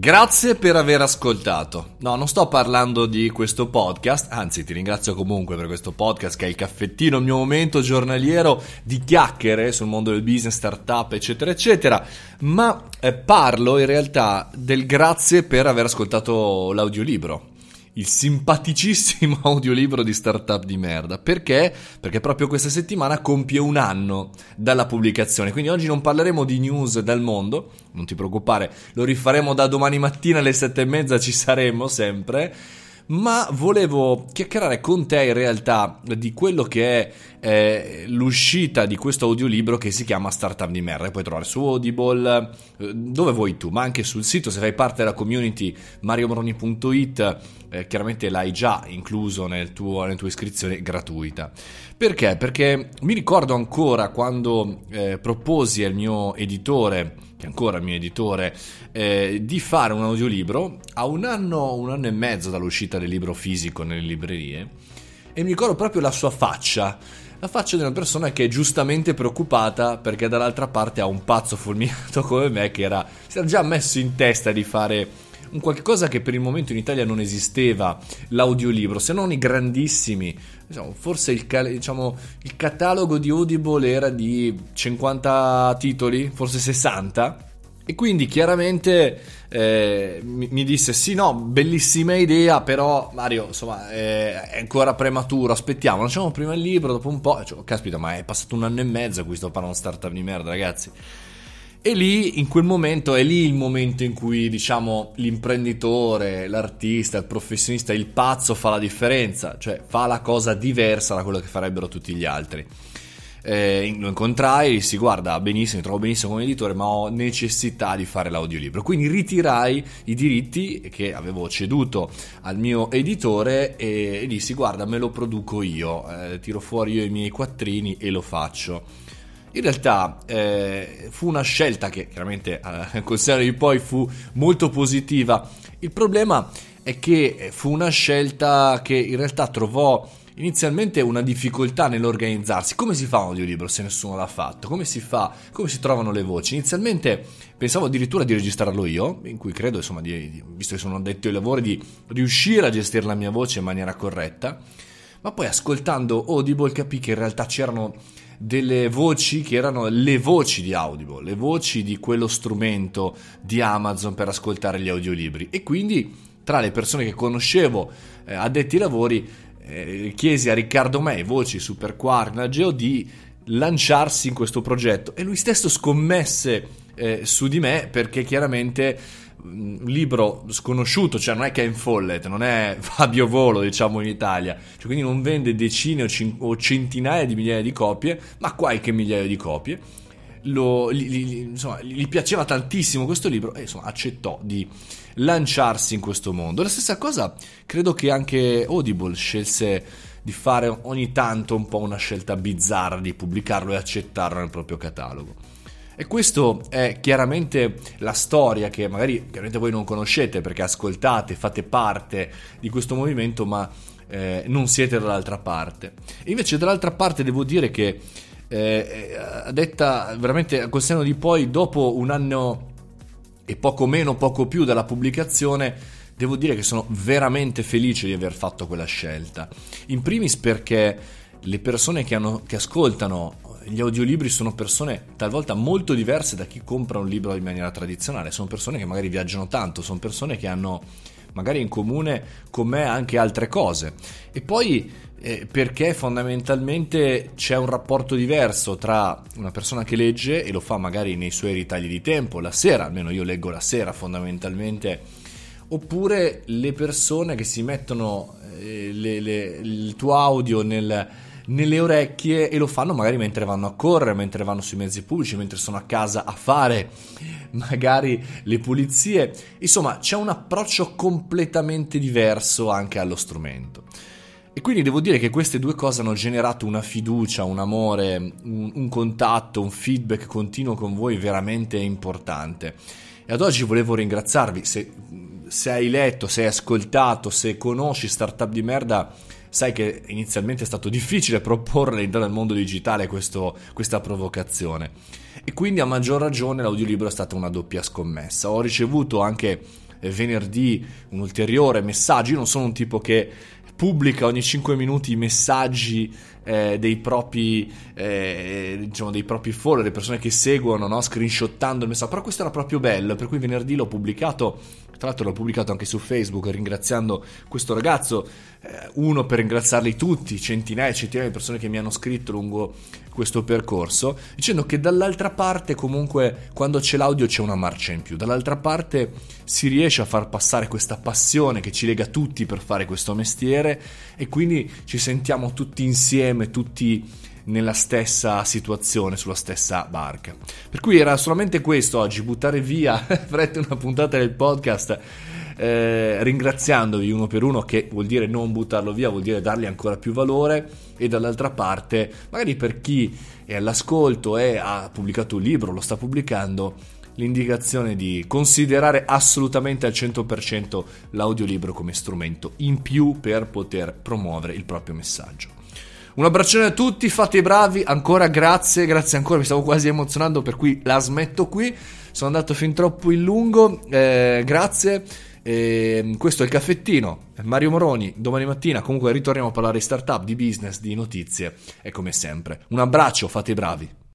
Grazie per aver ascoltato. No, non sto parlando di questo podcast, anzi ti ringrazio comunque per questo podcast che è il caffettino, il mio momento giornaliero di chiacchiere sul mondo del business, startup, eccetera, eccetera, ma eh, parlo in realtà del grazie per aver ascoltato l'audiolibro il simpaticissimo audiolibro di startup di merda. Perché? Perché proprio questa settimana compie un anno dalla pubblicazione. Quindi oggi non parleremo di news dal mondo, non ti preoccupare, lo rifaremo da domani mattina alle sette e mezza, ci saremo sempre ma volevo chiacchierare con te in realtà di quello che è eh, l'uscita di questo audiolibro che si chiama Startup di Merda. Puoi trovare su Audible, eh, dove vuoi tu, ma anche sul sito, se fai parte della community mariomoroni.it, eh, chiaramente l'hai già incluso nel tuo, nella tua iscrizione gratuita. Perché? Perché mi ricordo ancora quando eh, proposi al mio editore che è ancora il mio editore, eh, di fare un audiolibro a un anno, un anno e mezzo dall'uscita del libro fisico nelle librerie e mi ricordo proprio la sua faccia. La faccia di una persona che è giustamente preoccupata perché dall'altra parte ha un pazzo fulminato come me che era, si era già messo in testa di fare un qualche che per il momento in Italia non esisteva, l'audiolibro, se non i grandissimi, diciamo, forse il, diciamo, il catalogo di Audible era di 50 titoli, forse 60. E quindi chiaramente eh, mi, mi, disse: Sì, no, bellissima idea, però Mario, insomma, eh, è ancora prematuro. Aspettiamo, lanciamo prima il libro. Dopo un po', cioè, caspita, ma è passato un anno e mezzo a sto parlando startup di merda, ragazzi. E lì, in quel momento, è lì il momento in cui, diciamo, l'imprenditore, l'artista, il professionista, il pazzo fa la differenza, cioè fa la cosa diversa da quello che farebbero tutti gli altri. Eh, lo incontrai, dissi guarda benissimo, mi trovo benissimo come editore, ma ho necessità di fare l'audiolibro. Quindi ritirai i diritti che avevo ceduto al mio editore e, e dissi guarda me lo produco io, eh, tiro fuori io i miei quattrini e lo faccio. In realtà eh, fu una scelta che chiaramente eh, col senno di poi fu molto positiva. Il problema è che eh, fu una scelta che in realtà trovò inizialmente una difficoltà nell'organizzarsi. Come si fa un audiolibro se nessuno l'ha fatto? Come si fa? Come si trovano le voci? Inizialmente pensavo addirittura di registrarlo io, in cui credo, insomma, di, visto che sono addetto ai lavori, di riuscire a gestire la mia voce in maniera corretta. Ma poi ascoltando Audible capì che in realtà c'erano delle voci che erano le voci di Audible, le voci di quello strumento di Amazon per ascoltare gli audiolibri. E quindi tra le persone che conoscevo eh, addetti ai lavori eh, chiesi a Riccardo May, voci Super Quark, Geo, di lanciarsi in questo progetto e lui stesso scommesse eh, su di me perché chiaramente un libro sconosciuto, cioè non è Ken Follett, non è Fabio Volo, diciamo in Italia, cioè, quindi non vende decine o, cin- o, centinaia di migliaia di copie, ma qualche migliaio di copie. Lo, gli, gli, insomma, gli piaceva tantissimo questo libro e insomma, accettò di lanciarsi in questo mondo. La stessa cosa credo che anche Audible scelse di fare ogni tanto un po' una scelta bizzarra di pubblicarlo e accettarlo nel proprio catalogo. E questo è chiaramente la storia che magari chiaramente voi non conoscete perché ascoltate, fate parte di questo movimento, ma eh, non siete dall'altra parte. Invece dall'altra parte devo dire che eh, a detta veramente col seno di poi, dopo un anno e poco meno, poco più dalla pubblicazione, devo dire che sono veramente felice di aver fatto quella scelta. In primis perché le persone che, hanno, che ascoltano gli audiolibri sono persone talvolta molto diverse da chi compra un libro in maniera tradizionale, sono persone che magari viaggiano tanto, sono persone che hanno magari in comune con me anche altre cose. E poi eh, perché fondamentalmente c'è un rapporto diverso tra una persona che legge e lo fa magari nei suoi ritagli di tempo, la sera, almeno io leggo la sera fondamentalmente, oppure le persone che si mettono eh, le, le, il tuo audio nel nelle orecchie e lo fanno magari mentre vanno a correre, mentre vanno sui mezzi pubblici, mentre sono a casa a fare magari le pulizie. Insomma, c'è un approccio completamente diverso anche allo strumento. E quindi devo dire che queste due cose hanno generato una fiducia, un amore, un, un contatto, un feedback continuo con voi veramente importante. E ad oggi volevo ringraziarvi, se, se hai letto, se hai ascoltato, se conosci Startup di Merda, sai che inizialmente è stato difficile proporre all'interno del mondo digitale questo, questa provocazione. E quindi a maggior ragione l'audiolibro è stata una doppia scommessa. Ho ricevuto anche eh, venerdì un ulteriore messaggio. Io non sono un tipo che pubblica ogni 5 minuti i messaggi eh, dei propri eh, diciamo dei propri follower, le persone che seguono, no? screenshottando il messaggio, però questo era proprio bello, per cui venerdì l'ho pubblicato, tra l'altro l'ho pubblicato anche su Facebook ringraziando questo ragazzo, eh, uno per ringraziarli tutti, centinaia e centinaia di persone che mi hanno scritto lungo questo percorso, dicendo che dall'altra parte comunque quando c'è l'audio c'è una marcia in più, dall'altra parte si riesce a far passare questa passione che ci lega tutti per fare questo mestiere e quindi ci sentiamo tutti insieme, tutti nella stessa situazione, sulla stessa barca. Per cui era solamente questo oggi, buttare via, farete una puntata del podcast eh, ringraziandovi uno per uno, che vuol dire non buttarlo via, vuol dire dargli ancora più valore, e dall'altra parte, magari per chi è all'ascolto e ha pubblicato un libro, lo sta pubblicando, l'indicazione di considerare assolutamente al 100% l'audiolibro come strumento in più per poter promuovere il proprio messaggio. Un abbraccione a tutti, fate i bravi, ancora grazie, grazie ancora, mi stavo quasi emozionando per cui la smetto qui, sono andato fin troppo in lungo, eh, grazie. E questo è il caffettino, Mario Moroni, domani mattina comunque ritorniamo a parlare di startup, di business, di notizie e come sempre un abbraccio, fate i bravi.